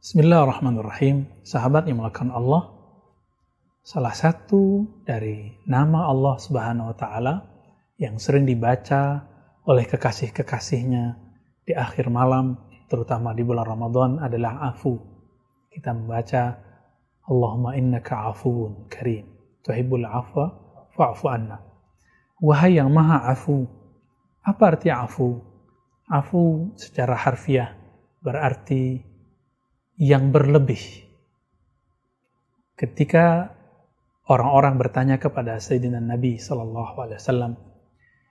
Bismillahirrahmanirrahim. Sahabat yang melakukan Allah, salah satu dari nama Allah Subhanahu wa taala yang sering dibaca oleh kekasih-kekasihnya di akhir malam, terutama di bulan Ramadan adalah afu. Kita membaca Allahumma innaka afuun karim. Tuhibbul afwa fa'fu anna. Wahai yang maha afu. Apa arti afu? Afu secara harfiah berarti yang berlebih. Ketika orang-orang bertanya kepada Sayyidina Nabi Sallallahu Alaihi Wasallam,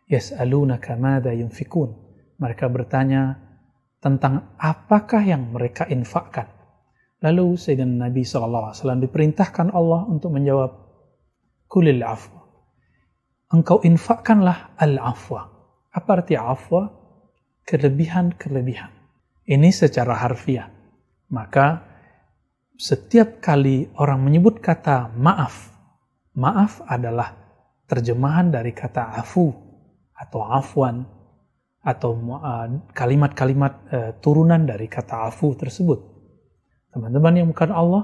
Yas'alunaka madha yunfikun. Mereka bertanya tentang apakah yang mereka infakkan. Lalu Sayyidina Nabi Wasallam diperintahkan Allah untuk menjawab, Kulil afwa. Engkau infakkanlah al-afwa. Apa arti afwa? Kelebihan-kelebihan. Ini secara harfiah maka setiap kali orang menyebut kata maaf, maaf adalah terjemahan dari kata afu atau afwan atau uh, kalimat-kalimat uh, turunan dari kata afu tersebut. Teman-teman yang bukan Allah,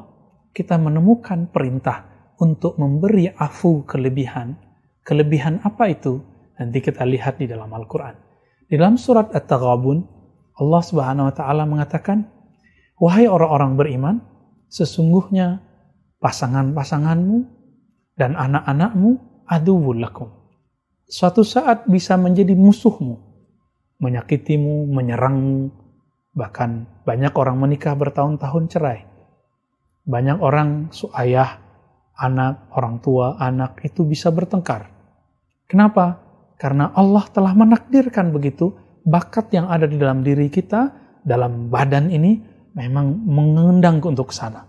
kita menemukan perintah untuk memberi afu kelebihan. Kelebihan apa itu? Nanti kita lihat di dalam Al-Quran. Di dalam surat At-Taghabun, Allah Subhanahu wa taala mengatakan, Wahai orang-orang beriman, sesungguhnya pasangan-pasanganmu dan anak-anakmu aduwul lakum. Suatu saat bisa menjadi musuhmu, menyakitimu, menyerangmu, bahkan banyak orang menikah bertahun-tahun cerai. Banyak orang ayah, anak, orang tua, anak itu bisa bertengkar. Kenapa? Karena Allah telah menakdirkan begitu bakat yang ada di dalam diri kita, dalam badan ini memang mengundang untuk sana.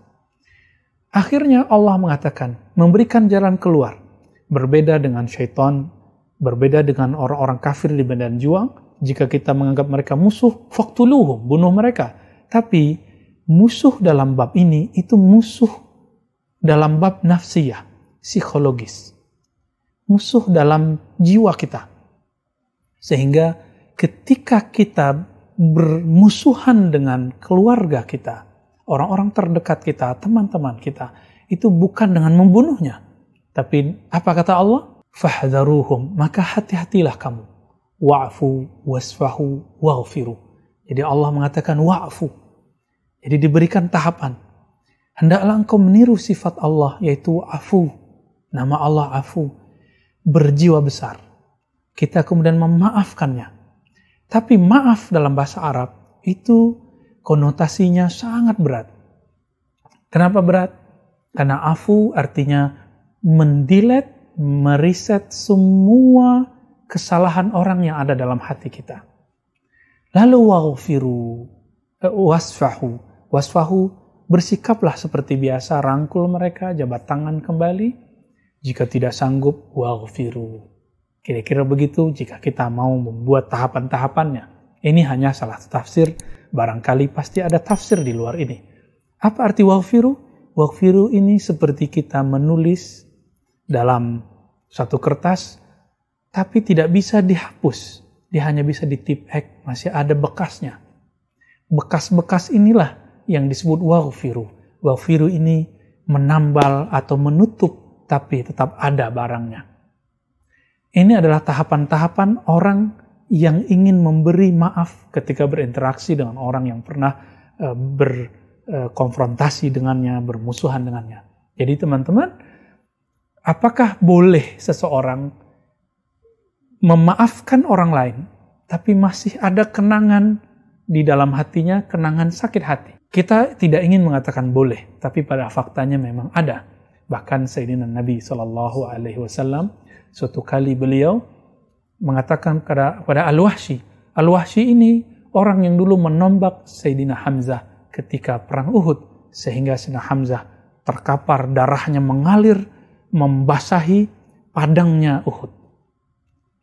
Akhirnya Allah mengatakan, memberikan jalan keluar. Berbeda dengan syaitan, berbeda dengan orang-orang kafir di medan juang, jika kita menganggap mereka musuh, faktuluhum, bunuh mereka. Tapi musuh dalam bab ini itu musuh dalam bab nafsiyah, psikologis. Musuh dalam jiwa kita. Sehingga ketika kita bermusuhan dengan keluarga kita, orang-orang terdekat kita, teman-teman kita, itu bukan dengan membunuhnya. Tapi apa kata Allah? Fahdaruhum, maka hati-hatilah kamu. Wa'fu wasfahu waghfiru. Jadi Allah mengatakan wa'fu. Jadi diberikan tahapan. Hendaklah engkau meniru sifat Allah yaitu afu. Nama Allah afu. Berjiwa besar. Kita kemudian memaafkannya tapi maaf dalam bahasa Arab itu konotasinya sangat berat. Kenapa berat? Karena afu artinya mendilet, meriset semua kesalahan orang yang ada dalam hati kita. Lalu waghfiru, eh, wasfahu. Wasfahu bersikaplah seperti biasa, rangkul mereka, jabat tangan kembali. Jika tidak sanggup, waghfiru Kira-kira begitu jika kita mau membuat tahapan-tahapannya. Ini hanya salah satu tafsir, barangkali pasti ada tafsir di luar ini. Apa arti waghfiru? Waghfiru ini seperti kita menulis dalam satu kertas, tapi tidak bisa dihapus. Dia hanya bisa ditipek, masih ada bekasnya. Bekas-bekas inilah yang disebut waghfiru. Waghfiru ini menambal atau menutup, tapi tetap ada barangnya. Ini adalah tahapan-tahapan orang yang ingin memberi maaf ketika berinteraksi dengan orang yang pernah uh, berkonfrontasi uh, dengannya, bermusuhan dengannya. Jadi teman-teman, apakah boleh seseorang memaafkan orang lain, tapi masih ada kenangan di dalam hatinya, kenangan sakit hati? Kita tidak ingin mengatakan boleh, tapi pada faktanya memang ada. Bahkan Sayyidina Nabi Shallallahu Alaihi Wasallam Suatu kali beliau mengatakan kepada, kepada Al-Wahsy, Al-Wahsy ini orang yang dulu menombak Sayyidina Hamzah ketika perang Uhud sehingga Sayyidina Hamzah terkapar darahnya mengalir membasahi padangnya Uhud.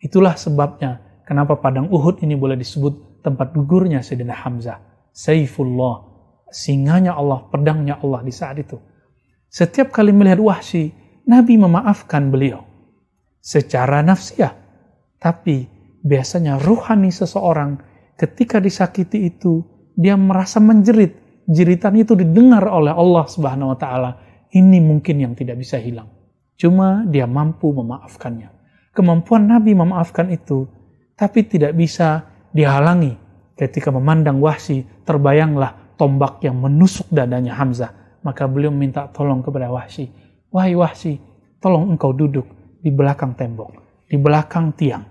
Itulah sebabnya kenapa padang Uhud ini boleh disebut tempat gugurnya Sayyidina Hamzah. Saifullah, singanya Allah, pedangnya Allah di saat itu. Setiap kali melihat Wahsy, Nabi memaafkan beliau secara nafsiah. Tapi biasanya ruhani seseorang ketika disakiti itu, dia merasa menjerit. jeritan itu didengar oleh Allah Subhanahu wa taala, ini mungkin yang tidak bisa hilang. Cuma dia mampu memaafkannya. Kemampuan Nabi memaafkan itu, tapi tidak bisa dihalangi ketika memandang Wahsy, terbayanglah tombak yang menusuk dadanya Hamzah. Maka beliau minta tolong kepada Wahsy. Wahai Wahsy, tolong engkau duduk di belakang tembok, di belakang tiang.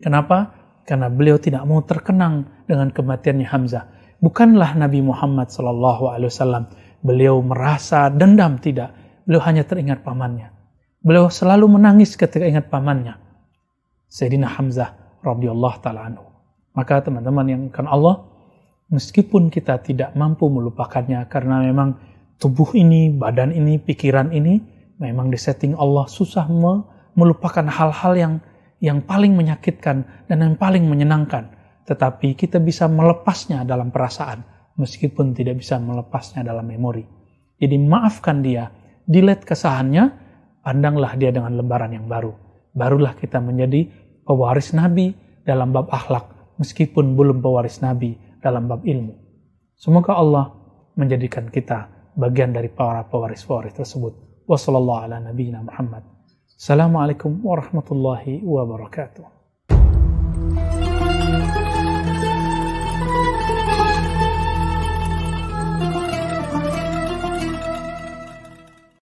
Kenapa? Karena beliau tidak mau terkenang dengan kematiannya Hamzah. Bukanlah Nabi Muhammad SAW. Beliau merasa dendam tidak. Beliau hanya teringat pamannya. Beliau selalu menangis ketika ingat pamannya. Sayyidina Hamzah radhiyallahu taala anhu. Maka teman-teman yang kan Allah, meskipun kita tidak mampu melupakannya karena memang tubuh ini, badan ini, pikiran ini memang disetting Allah susah melupakan hal-hal yang yang paling menyakitkan dan yang paling menyenangkan. Tetapi kita bisa melepasnya dalam perasaan, meskipun tidak bisa melepasnya dalam memori. Jadi maafkan dia, delete kesalahannya, pandanglah dia dengan lembaran yang baru. Barulah kita menjadi pewaris Nabi dalam bab akhlak, meskipun belum pewaris Nabi dalam bab ilmu. Semoga Allah menjadikan kita bagian dari para pewaris-pewaris tersebut. Wassalamualaikum warahmatullahi wabarakatuh.